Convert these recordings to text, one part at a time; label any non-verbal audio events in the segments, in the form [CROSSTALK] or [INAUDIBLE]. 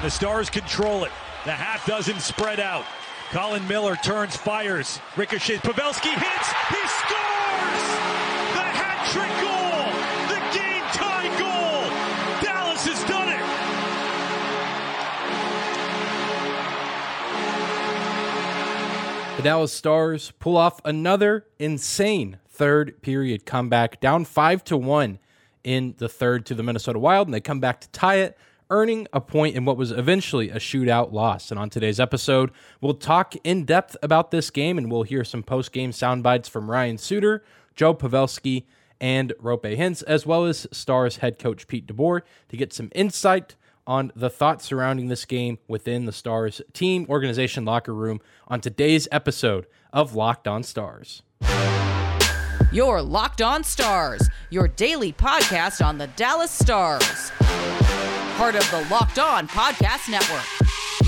And the Stars control it. The half doesn't spread out. Colin Miller turns, fires, ricochets. Pavelski hits. He scores! The hat trick goal! The game tie goal! Dallas has done it! The Dallas Stars pull off another insane third period comeback, down five to one in the third to the Minnesota Wild, and they come back to tie it, earning a point in what was eventually a shootout loss. And on today's episode, we'll talk in depth about this game, and we'll hear some post game sound bites from Ryan Suter, Joe Pavelski, and Roope Hintz, as well as Stars head coach Pete DeBoer, to get some insight on the thoughts surrounding this game within the Stars team, organization, locker room on today's episode of Locked On Stars. Your Locked On Stars, your daily podcast on the Dallas Stars. Part of the Locked On Podcast Network.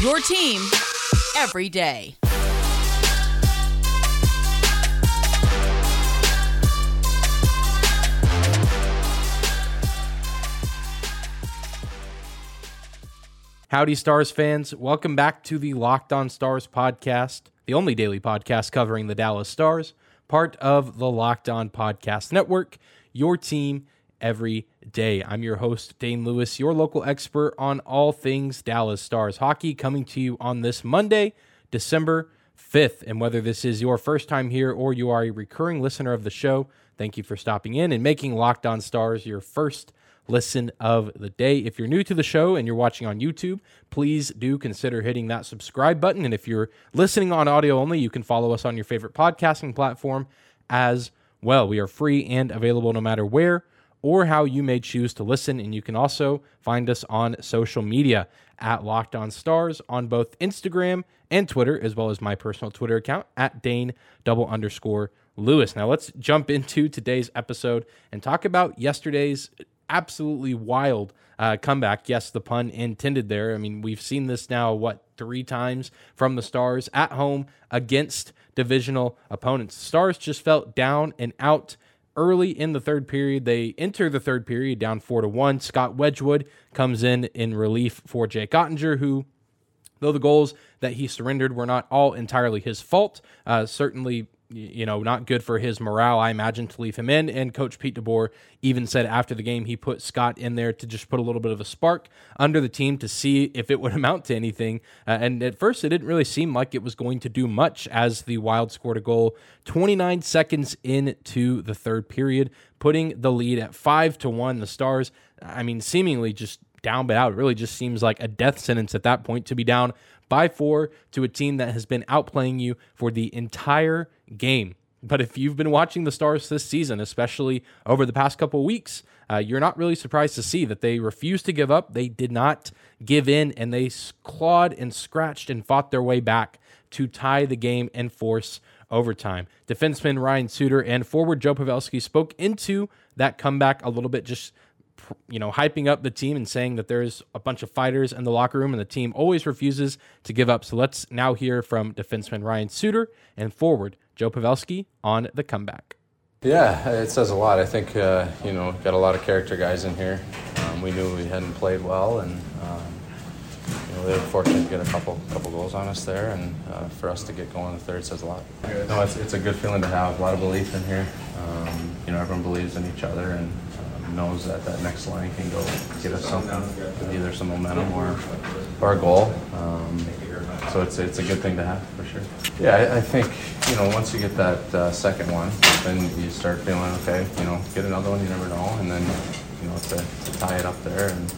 Your team every day. Howdy, Stars fans. Welcome back to the Locked On Stars podcast, the only daily podcast covering the Dallas Stars, part of the Locked On Podcast Network, your team every day. I'm your host, Dane Lewis, your local expert on all things Dallas Stars hockey, coming to you on this Monday, December 5th. And whether this is your first time here or you are a recurring listener of the show, thank you for stopping in and making Locked On Stars your first listen of the day. If you're new to the show and you're watching on YouTube, please do consider hitting that subscribe button. And if you're listening on audio only, you can follow us on your favorite podcasting platform as well. We are free and available no matter where or how you may choose to listen. And you can also find us on social media at Locked On Stars on both Instagram and Twitter, as well as my personal Twitter account at Dane double underscore Lewis. Now let's jump into today's episode and talk about yesterday's absolutely wild uh, comeback. Yes, the pun intended there. I mean, we've seen this now, what, three times from the Stars at home against divisional opponents. The Stars just felt down and out early in the third period. They enter the third period down four to one. Scott Wedgewood comes in in relief for Jake Oettinger, who though the goals that he surrendered were not all entirely his fault, uh, certainly you know, not good for his morale, I imagine, to leave him in. And Coach Pete DeBoer even said after the game he put Scott in there to just put a little bit of a spark under the team to see if it would [LAUGHS] amount to anything. Uh, and at first, it didn't really seem like it was going to do much as the Wild scored a goal 29 seconds into the third period, putting the lead at five to one. The Stars, I mean, seemingly just down but out. It really just seems like a death sentence at that point to be down by four to a team that has been outplaying you for the entire game. But if you've been watching the Stars this season, especially over the past couple weeks, uh, you're not really surprised to see that they refused to give up. They did not give in, and they clawed and scratched and fought their way back to tie the game and force overtime. Defenseman Ryan Suter and forward Joe Pavelski spoke into that comeback a little bit, just you know, hyping up the team and saying that there's a bunch of fighters in the locker room and the team always refuses to give up. So let's now hear from defenseman Ryan Suter and forward Joe Pavelski on the comeback. Yeah, it says a lot. I think, uh, you know, got a lot of character guys in here. Um, we knew we hadn't played well, and, um, you know, they were fortunate to get a couple couple goals on us there, and uh, for us to get going in the third says a lot. No, it's, it's a good feeling to have. A lot of belief in here. Um, you know, everyone believes in each other, and knows that that next line can go get us something, either some momentum or, or a goal. Um, so it's it's a good thing to have for sure. Yeah, I, I think you know once you get that uh, second one, then you start feeling okay. You know, get another one, you never know, and then you know to, to tie it up there and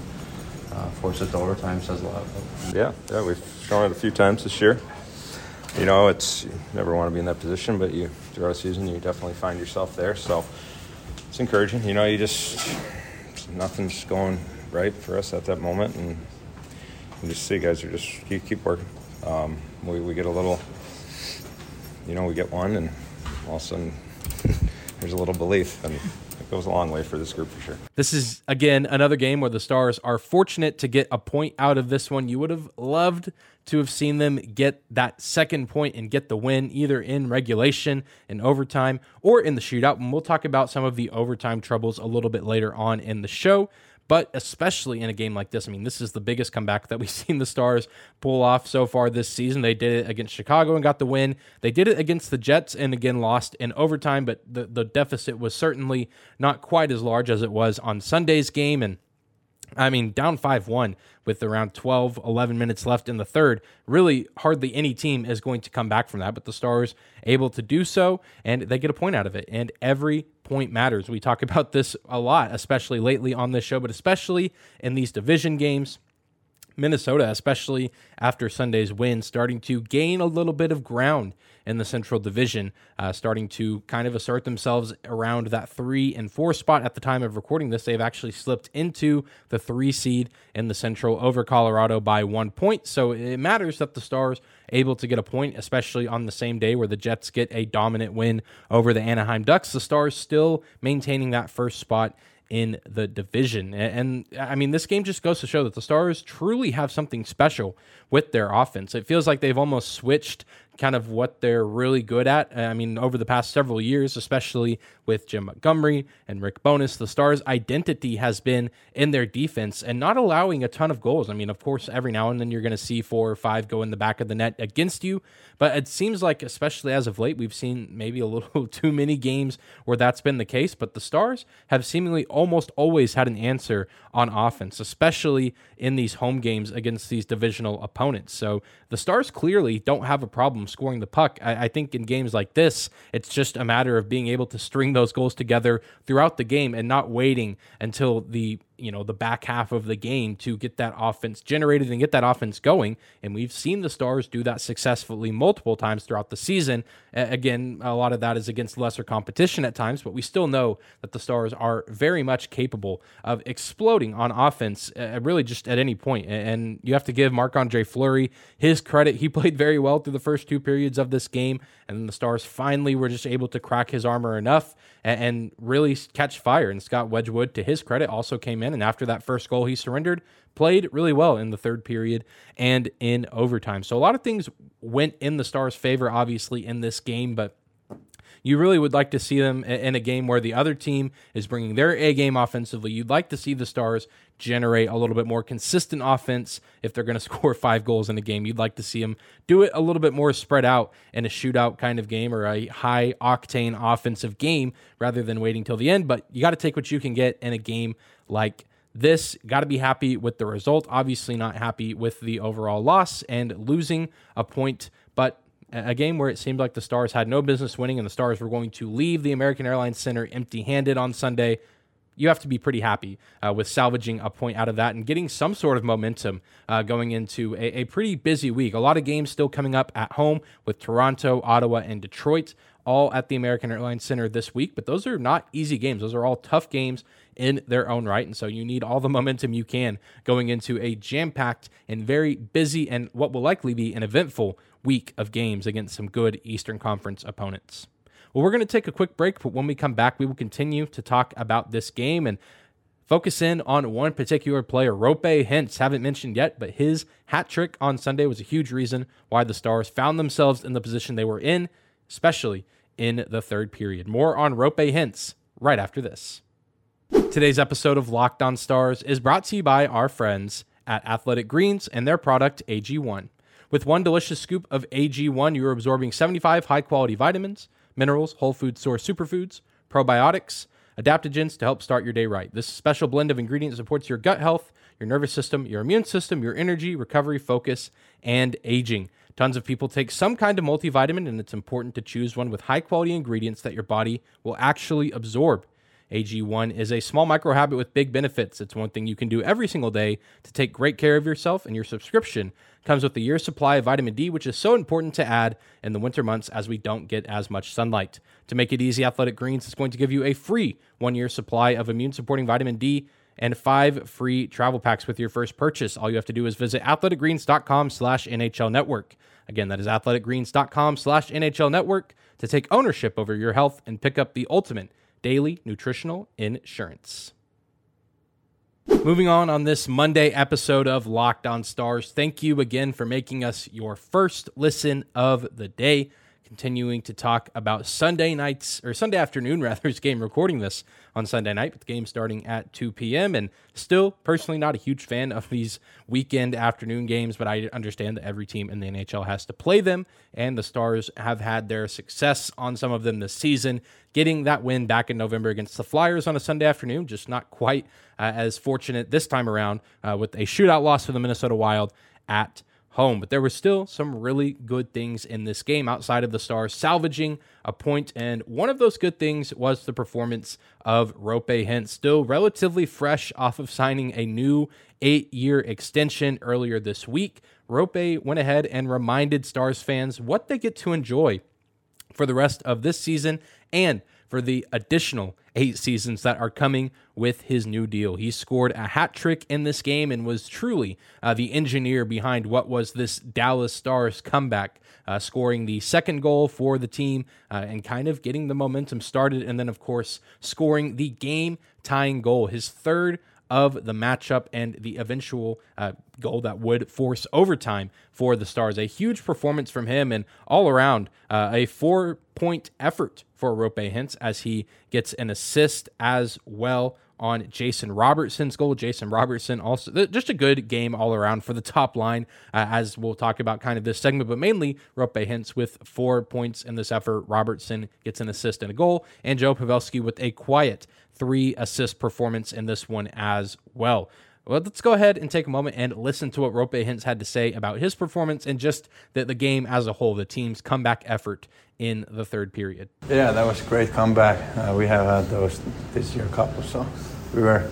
uh, force it to overtime says a lot. Yeah, yeah, we've shown it a few times this year. You know, it's you never want to be in that position, but you throughout the season you definitely find yourself there. So it's encouraging. You know, you just nothing's going right for us at that moment, and you just see guys are just keep keep working. Um, we we get a little, you know, we get one, and all of a sudden [LAUGHS] there's a little belief, and it goes a long way for this group for sure. This is again another game where the Stars are fortunate to get a point out of this one. You would have loved to have seen them get that second point and get the win either in regulation in overtime or in the shootout. And we'll talk about some of the overtime troubles a little bit later on in the show. but especially in a game like this. I mean, this is the biggest comeback that we've [LAUGHS] seen the Stars pull off so far this season. They did it against Chicago and got the win. They did it against the Jets and again lost in overtime, but the, the deficit was certainly not quite as large as it was on Sunday's game. And I mean, down 5 1 with around 12, 11 minutes left in the third. Really, hardly any team is going to come back from that, but the Stars able to do so, and they get a point out of it. And every point matters. We talk [LAUGHS] about this a lot, especially lately on this show, but especially in these division games. Minnesota, especially after Sunday's win, starting to gain a little bit of ground in the Central Division, uh, starting to kind of assert themselves around that three and four spot. At the time of recording this, they've actually slipped into the three seed in the Central over Colorado by one point. So it matters that the Stars able to get a point, especially on the same day where the Jets get a dominant win over the Anaheim Ducks. The Stars still maintaining that first spot in the division. And, and, I mean, this game just goes to show that the Stars truly have something special with their offense. It feels like they've almost switched kind of what they're really good at. Uh, I mean, over the past several years, especially with Jim Montgomery and Rick Bowness, the Stars' identity has been in their defense and not allowing a ton of goals. I mean, of course, every now and then you're going to see four or five go in the back of the net against you, but it seems like, especially as of late, we've seen maybe a little [LAUGHS] too many games where that's been the case. But the Stars have seemingly almost always had an answer on offense, especially in these home games against these divisional opponents. So the Stars clearly don't have a problem scoring the puck. I, I think in games like this, it's just a matter of being able to string those goals together throughout the game and not waiting until the you know the back half of the game to get that offense generated and get that offense going and we've seen the stars do that successfully multiple times throughout the season again a lot of that is against lesser competition at times but we still know that the stars are very much capable of exploding on offense uh, really just at any point. and you have to give Marc-Andre Fleury his credit he [LAUGHS] played very well through the first two periods of this game and the stars finally were just able to crack his armor enough and, and really catch fire and Scott Wedgewood to his credit also came in. And after that first goal, he surrendered, played really well in the third period and in overtime. So a lot of things went in the Stars' favor, obviously, in this game, but you really would like to see them in a game where the other team is bringing their A game offensively. You'd like to see the Stars generate a little bit more consistent offense if they're going [LAUGHS] to score five goals in a game. You'd like to see them do it a little bit more spread out in a shootout kind of game or a high octane offensive game rather than waiting till the end. But you got to take what you can get in a game like this. Got to be happy with the result. Obviously, not happy with the overall loss and losing a point, but a game where it seemed like the Stars had no business winning and the Stars were going to leave the American Airlines Center empty handed on Sunday. You have to be pretty happy uh, with salvaging a point out of that and getting some sort of momentum uh, going into a, a pretty busy week. A lot of games still coming up at home with Toronto, Ottawa, and Detroit all at the American Airlines Center this week, but those are not easy games. Those are all tough games in their own right. And so you need all the momentum you can going into a jam packed and very busy and what will likely be an eventful week of games against some good Eastern Conference opponents. Well, we're going to take a quick break, but when we come back, we will continue to talk about this game and focus in on one particular player. Roope Hintz, haven't mentioned yet, but his hat trick on Sunday was a huge reason why the Stars found themselves in the position they were in, especially in the third period. More on Roope Hintz right after this. Today's episode of Locked On Stars is brought to you by our friends at Athletic Greens and their product AG1. With one delicious scoop of AG1, you are absorbing 75 high quality vitamins, minerals, whole food source superfoods, probiotics, adaptogens to help start your day right. This special blend of ingredients supports your gut health, your nervous system, your immune system, your energy, recovery, focus, and aging. Tons of people take some kind of multivitamin, and it's important to choose one with high quality ingredients that your body will actually absorb. AG1 is a small micro habit with big benefits. It's one thing you can do every single day to take great care of yourself, and your subscription comes with a year's supply of vitamin D, which is so important to add in the winter months as we don't get as much sunlight. To make it easy, Athletic Greens is going to give you a free one year supply of immune supporting vitamin D and five free travel packs with your first purchase. All you have to do is visit athleticgreens.com slash NHL network. Again, that is athleticgreens.com slash NHL network to take ownership over your health and pick up the ultimate daily nutritional insurance. Moving on on this Monday episode of Locked On Stars, thank you again for making us your first listen of the day continuing to talk about Sunday nights or Sunday afternoon [LAUGHS] rather's game recording this on Sunday night, with the game starting at 2 p.m. And still, personally, not a huge fan of these weekend afternoon games, but I understand that every team in the NHL has to play them, and the Stars have had their success on some of them this season. Getting that win back in November against the Flyers on a Sunday afternoon, just not quite uh, as fortunate this time around uh, with a shootout loss for the Minnesota Wild at home. But there were still some really good things in this game outside of the Stars salvaging a point, and one of those good things was the performance of Roope Hintz, still relatively fresh off of signing a new eight-year extension earlier this week. Roope went ahead and reminded Stars fans what they get to enjoy for the rest of this season and for the additional eight seasons that are coming with his new deal. He scored a hat trick in this game and was truly uh, the engineer behind what was this Dallas Stars comeback, uh, scoring the second goal for the team uh, and kind of getting the momentum started. And then, of course, scoring the game tying goal, his third of the matchup and the eventual uh, goal that would force overtime for the Stars. A huge performance from him, and all around uh, a four point effort for Roope Hintz as he gets an assist as well on Jason Robertson's goal. Jason Robertson also just a good game all around for the top line, uh, as we'll talk about kind of this segment, but mainly Roope Hintz with four points in this effort. Robertson gets an assist and a goal, and Joe Pavelski with a quiet three assist performance in this one as well. Well, let's go ahead and take a moment and listen to what Roope Hintz had to say about his performance and just the, the game as a whole, the team's comeback effort in the third period. Yeah, that was a great comeback. Uh, we have had those this year a couple, so we were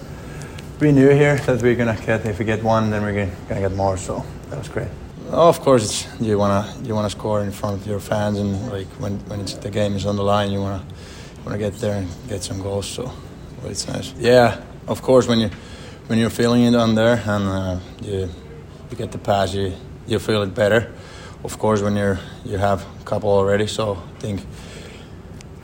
we knew here that we're gonna get if we get one, then we're gonna get more. So that was great. Oh, of course, you wanna you wanna score in front of your fans, and like when when the game is on the line, you wanna you wanna get there and get some goals. So but it's nice. Yeah, of course when you when you're feeling it on there and uh, you you get the pass, you you feel it better. Of course, when you're you have a couple already, so I think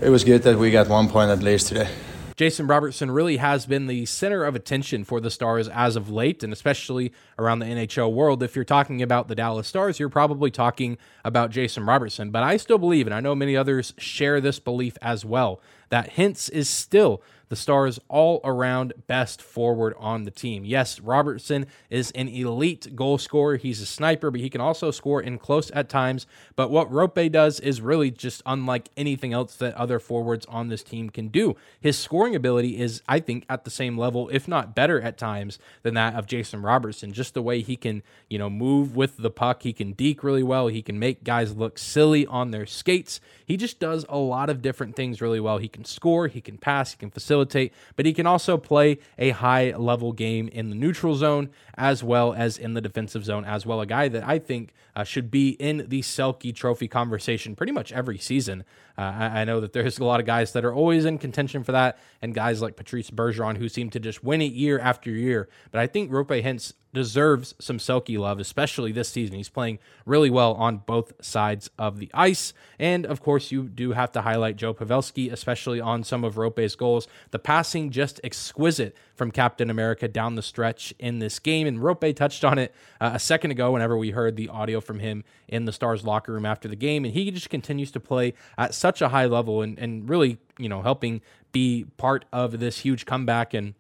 it was good that we got one point at least today. Jason Robertson really has been the center of attention for the Stars as of late, and especially around the NHL world. If you're talking about the Dallas Stars, you're probably talking about Jason Robertson. But I still believe, and I know many others share this belief as well, that Hintz is still the Stars' all around best forward on the team. Yes, Robertson is an elite goal scorer. He's a sniper, but he can also score in close at times. But what Roope does is really just unlike anything else that other forwards on this team can do. His scoring ability is, I think, at the same level, if not better at times, than that of Jason Robertson. Just the way he can, you know, move with the puck, he can deke really well, he can make guys look silly on their skates. He just does a lot of different things really well. He can score, he can pass, he can facilitate, but he can also play a high level game in the neutral zone as well as in the defensive zone as well. A guy that I think uh, should be in the Selke Trophy conversation pretty much every season. Uh, I, I, know that there's a lot of guys that are always in contention for that, and guys like Patrice Bergeron who seem to just win it year after year. But I think Roope Hintz deserves some Selke love, especially this season. He's playing really well on both sides of the ice. And of course, you do have to highlight Joe Pavelski, especially on some of Roope's goals. The passing just exquisite from Captain America down the stretch in this game. And Roope touched on it uh, a second ago whenever we heard the audio from him in the Stars locker room after the game. And he just continues to play at such a high level and, and really, you know, helping be part of this huge comeback. And,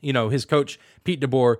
you know, his coach, Pete DeBoer,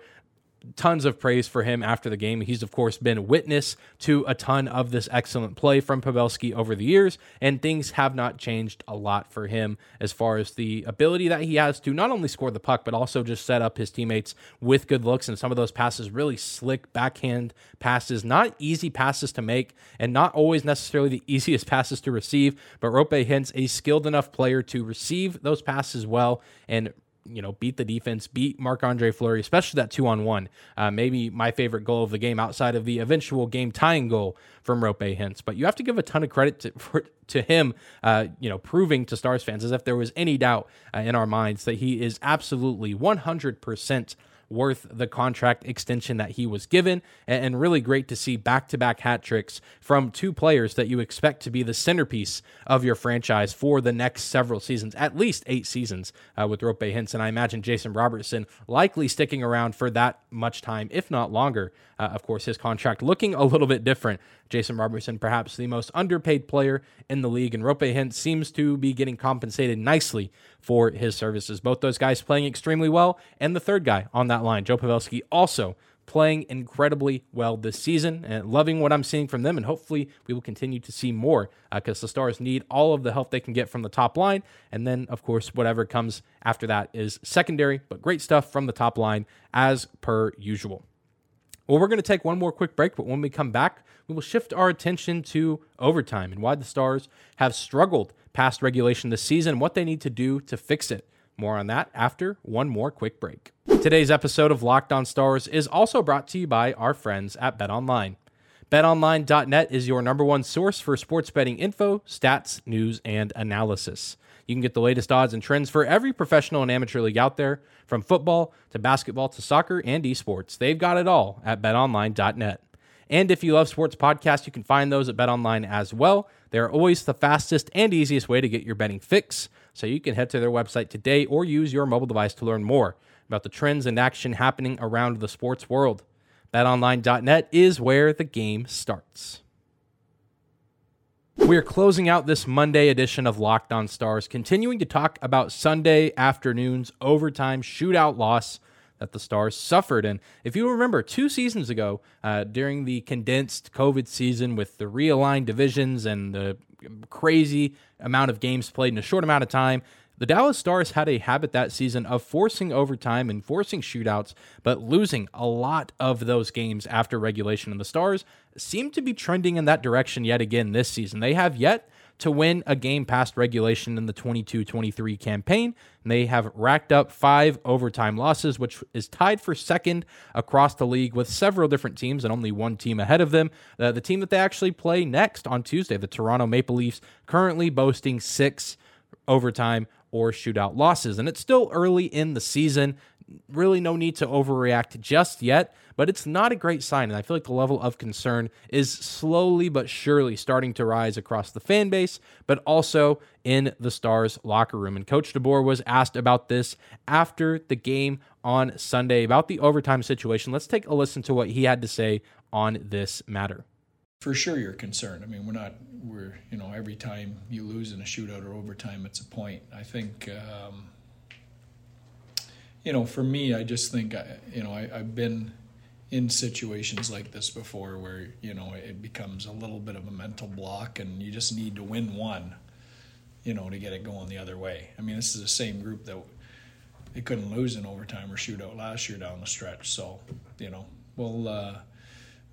tons of praise for him after the game. He's, of course, been witness to a ton of this excellent play from Pavelski over the years, and things have not changed a lot for him as far as the ability that he has to not only score the puck, but also just set up his teammates with good looks. And some of those passes, really slick backhand passes, not easy passes to make, and not always necessarily the [LAUGHS] easiest passes to receive. But Roope Hintz a skilled enough player to receive those passes well and you know, beat the defense, beat Marc Andre Fleury, especially that two on one. Uh, maybe my favorite goal of the game outside of the eventual game tying goal from Roope Hintz. But you have to give a ton of credit to, [LAUGHS] for, to him, uh, you know, proving to Stars fans as if there was any doubt uh, in our minds that he is absolutely 100% worth the contract extension that he was given. And really great to see back to back hat tricks from two players that you expect to be the centerpiece of your franchise for the next several seasons, at least eight seasons uh, with Hintz. And I imagine Jason Robertson likely sticking around for that much time, if not longer. Uh, of course, his contract looking a little bit different. Jason Robertson, perhaps the most underpaid player in the league, and Roope Hintz seems to be getting compensated nicely for his services. Both those guys playing extremely well, and the third guy on that line, Joe Pavelski, also playing incredibly well this season and loving what I'm seeing from them. And hopefully, we will continue to see more because uh, the Stars need all of the help they can get from the top line. And then, of course, whatever comes after that is secondary, but great stuff from the top line as per usual. Well, we're going to take one more quick break, but when we come back, we will shift our attention to overtime and why the Stars have struggled past regulation this season, what they need to do to fix it. More on that after one more quick break. Today's episode of Locked On Stars is also brought to you by our friends at Bet Online. BetOnline.net is your number one source for sports betting info, stats, news, and analysis. You can get the latest odds and trends for every professional and amateur league out there, from football to basketball to soccer and esports. They've got it all at betonline.net. And if you love sports podcasts, you can find those at BetOnline as well. They're always the fastest and easiest way to get your betting fix. So you can head to their website today or use your mobile device to learn more about the trends and action happening around the sports world. BetOnline.net is where the game starts. We are closing out this Monday edition of Locked On Stars, continuing to talk about Sunday afternoon's overtime shootout loss that the Stars suffered. And if you remember, two seasons ago, uh, during the condensed COVID season with the realigned divisions and the crazy amount of games played in a short amount of time, the Dallas Stars had a habit that season of forcing overtime and forcing shootouts, but losing a lot of those games after regulation. And the Stars seem to be trending in that direction yet again this season. They have yet to win a game past regulation in the 22 23 campaign. And they have racked up five overtime losses, which is tied for second across the league with several different teams and only one team ahead of them. Uh, the team that they actually play next on Tuesday, the Toronto Maple Leafs, currently boasting six overtime or shootout losses. And it's still early in the season. Really, no need to overreact just yet, but it's not a great sign. And I feel like the level of concern is slowly but surely starting to rise across the fan base, but also in the Stars locker room. And Coach DeBoer was asked about this after the game on Sunday about the overtime situation. Let's take a listen to what he had to say on this matter for sure you're concerned. I mean, we're not, we're, you know, every time you lose in a shootout or overtime, it's a point. I think, um, you know, for me, I just think, I, you know, I, I've been in situations like this before where, you know, it becomes a little bit of a mental block and you just need to win one, you know, to get it going the other way. I mean, this is the same group that they couldn't lose in overtime or shootout last year down the stretch. So, you know, we'll, uh,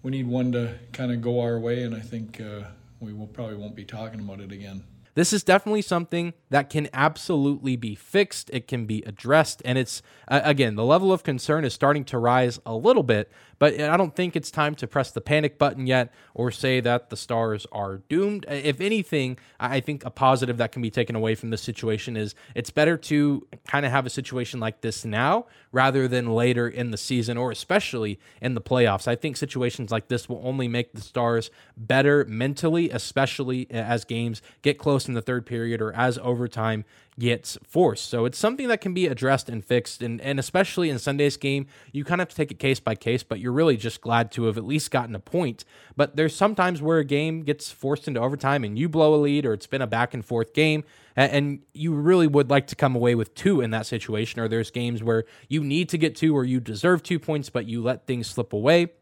we need one to kind of go our way, and I think uh, we will probably won't be talking about it again. This is definitely something that can absolutely be fixed. It can be addressed. And it's, uh, again, the level of concern is starting to rise a little bit, but I don't think it's time to press the panic button yet or say that the Stars are doomed. If anything, I think a positive that can be taken away from this situation is it's better to kind of have a situation like this now rather than later in the season or especially in the playoffs. I think situations like this will only make the Stars better mentally, especially as games get close in the third period or as overtime gets forced. So it's something that can be addressed and fixed. And, and especially in Sunday's game, you kind of have to take it case by case, but you're really just glad to have at least gotten a point. But there's sometimes where a game gets forced into overtime and you blow a lead or it's been a back and forth game. And you really would like to come away with two in that situation. Or there's games where you need to get two or you deserve two points, but you let things slip away.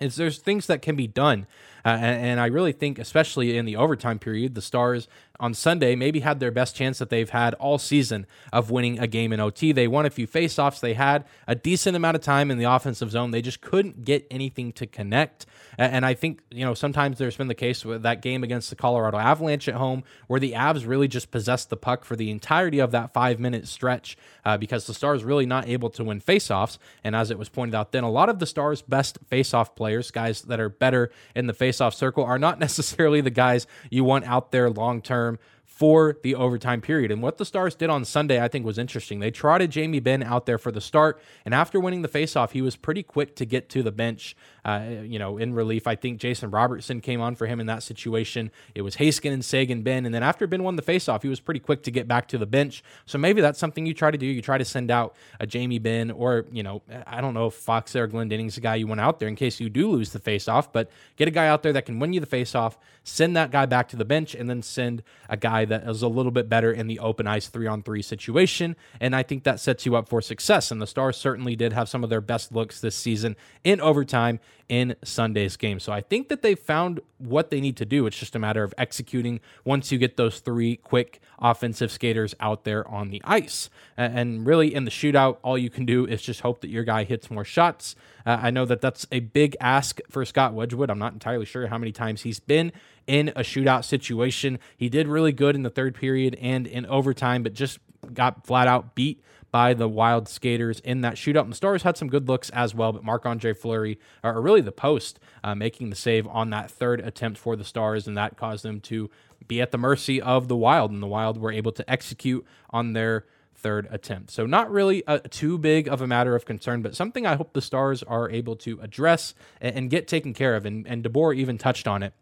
Is there's things that can be done. Uh, and, and, I really think, especially in the overtime period, the Stars on Sunday maybe had their best chance that they've had all season of winning a game in OT. They won a few faceoffs. They had a decent amount of time in the offensive zone. They just couldn't get anything to connect. And I think, you know, sometimes there's been the case with that game against the Colorado Avalanche at home where the Avs really just possessed the puck for the entirety of that five minute stretch uh, because the Stars really not able to win faceoffs. And as it was pointed out then, a lot of the Stars' best faceoff players, guys that are better in the faceoff circle, are not [LAUGHS] necessarily the guys you want out there long term for the overtime period. And what the Stars did on Sunday, I think, was interesting. They trotted Jamie Benn out there for the start, and after winning the faceoff, he was pretty quick to get to the bench. Uh, you know, in relief, I think Jason Robertson came on for him in that situation. It was Heiskanen and Seguin Benn, and then after Benn won the faceoff, he was pretty quick to get back to the bench. So maybe that's something you try to do. You try to send out a Jamie Benn, or you know, I don't know if Fox or Glendening's a guy you want out there in case you do lose the faceoff, but get a guy out there that can win you the faceoff, send that guy back to the bench, and then send a guy that is a little bit better in the open ice three on three situation. And I think that sets you up for success. And the Stars certainly did have some of their best looks this season in overtime in Sunday's game. So I think that they found what they need to do. It's just a matter of executing once you get those three quick offensive skaters out there on the ice. And really, in the shootout, all you can do is just hope that your guy hits more shots. Uh, I know that that's a big ask for Scott Wedgewood. I'm not entirely sure how many times he's been in a shootout situation. He did really good in the third period and in overtime, but just got flat out beat by the Wild skaters in that shootout. And the Stars had some good looks as well, but Marc Andre Fleury, or really the post, uh, making the save on that third attempt for the Stars, and that caused them to be at the mercy of the Wild, and the Wild were able to execute on their third attempt. So, not really a, too big of a matter of concern, but something I hope the Stars are able to address and, and get taken care of. And, and DeBoer even touched on it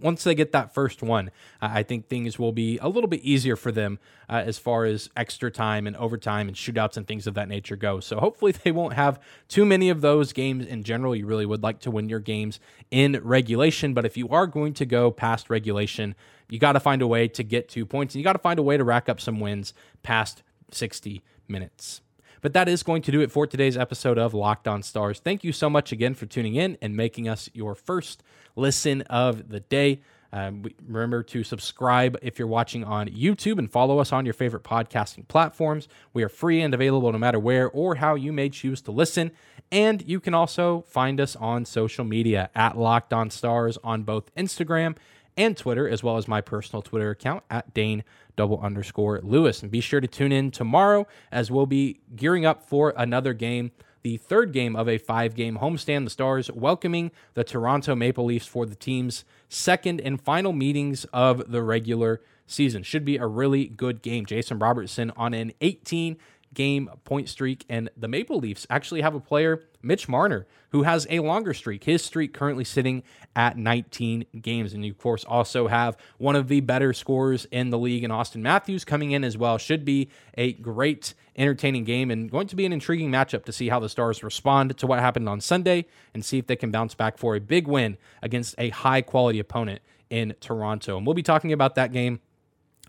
once they get that first one, I think things will be a little bit easier for them uh, as far as extra time and overtime and shootouts and things of that nature go. So hopefully they won't have too many of those games in general. You really would like to win your games in regulation, but if you are going to go past regulation, you got to find a way to get two points and you got to find a way to rack up some wins past 60 minutes. But that is going to do it for today's episode of Locked On Stars. Thank you so much again for tuning in and making us your first listen of the day. Um, remember to subscribe if you're watching on YouTube and follow us on your favorite podcasting platforms. We are free and available no matter where or how you may choose to listen. And you can also find us on social media at Locked On Stars on both Instagram and Twitter, as well as my personal Twitter account at Dane double underscore Lewis. And be sure to tune in tomorrow as we'll be gearing up for another game the third game of a five game homestand. The Stars welcoming the Toronto Maple Leafs for the team's second and final meetings of the regular season. Should be a really good game. Jason Robertson on an 18 game point streak. And the Maple Leafs actually have a player, Mitch Marner, who has a longer streak. His streak currently sitting at 19 games. And you, of course, also have one of the better scorers in the league in Austin Matthews coming in as well. Should be a great, entertaining game and going to be an intriguing matchup to see how the Stars respond to what happened on Sunday and see if they can bounce back for a big win against a high quality opponent in Toronto. And we'll be talking about that game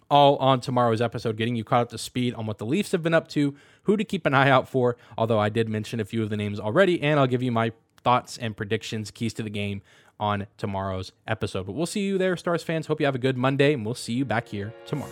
all on tomorrow's episode, getting you caught up to speed on what the Leafs have been up to, who to keep an eye out for, although I did mention a few of the names already, and I'll give you my thoughts and predictions, keys to the game on tomorrow's episode. But we'll see you there, Stars fans. Hope you have a good Monday, and we'll see you back here tomorrow.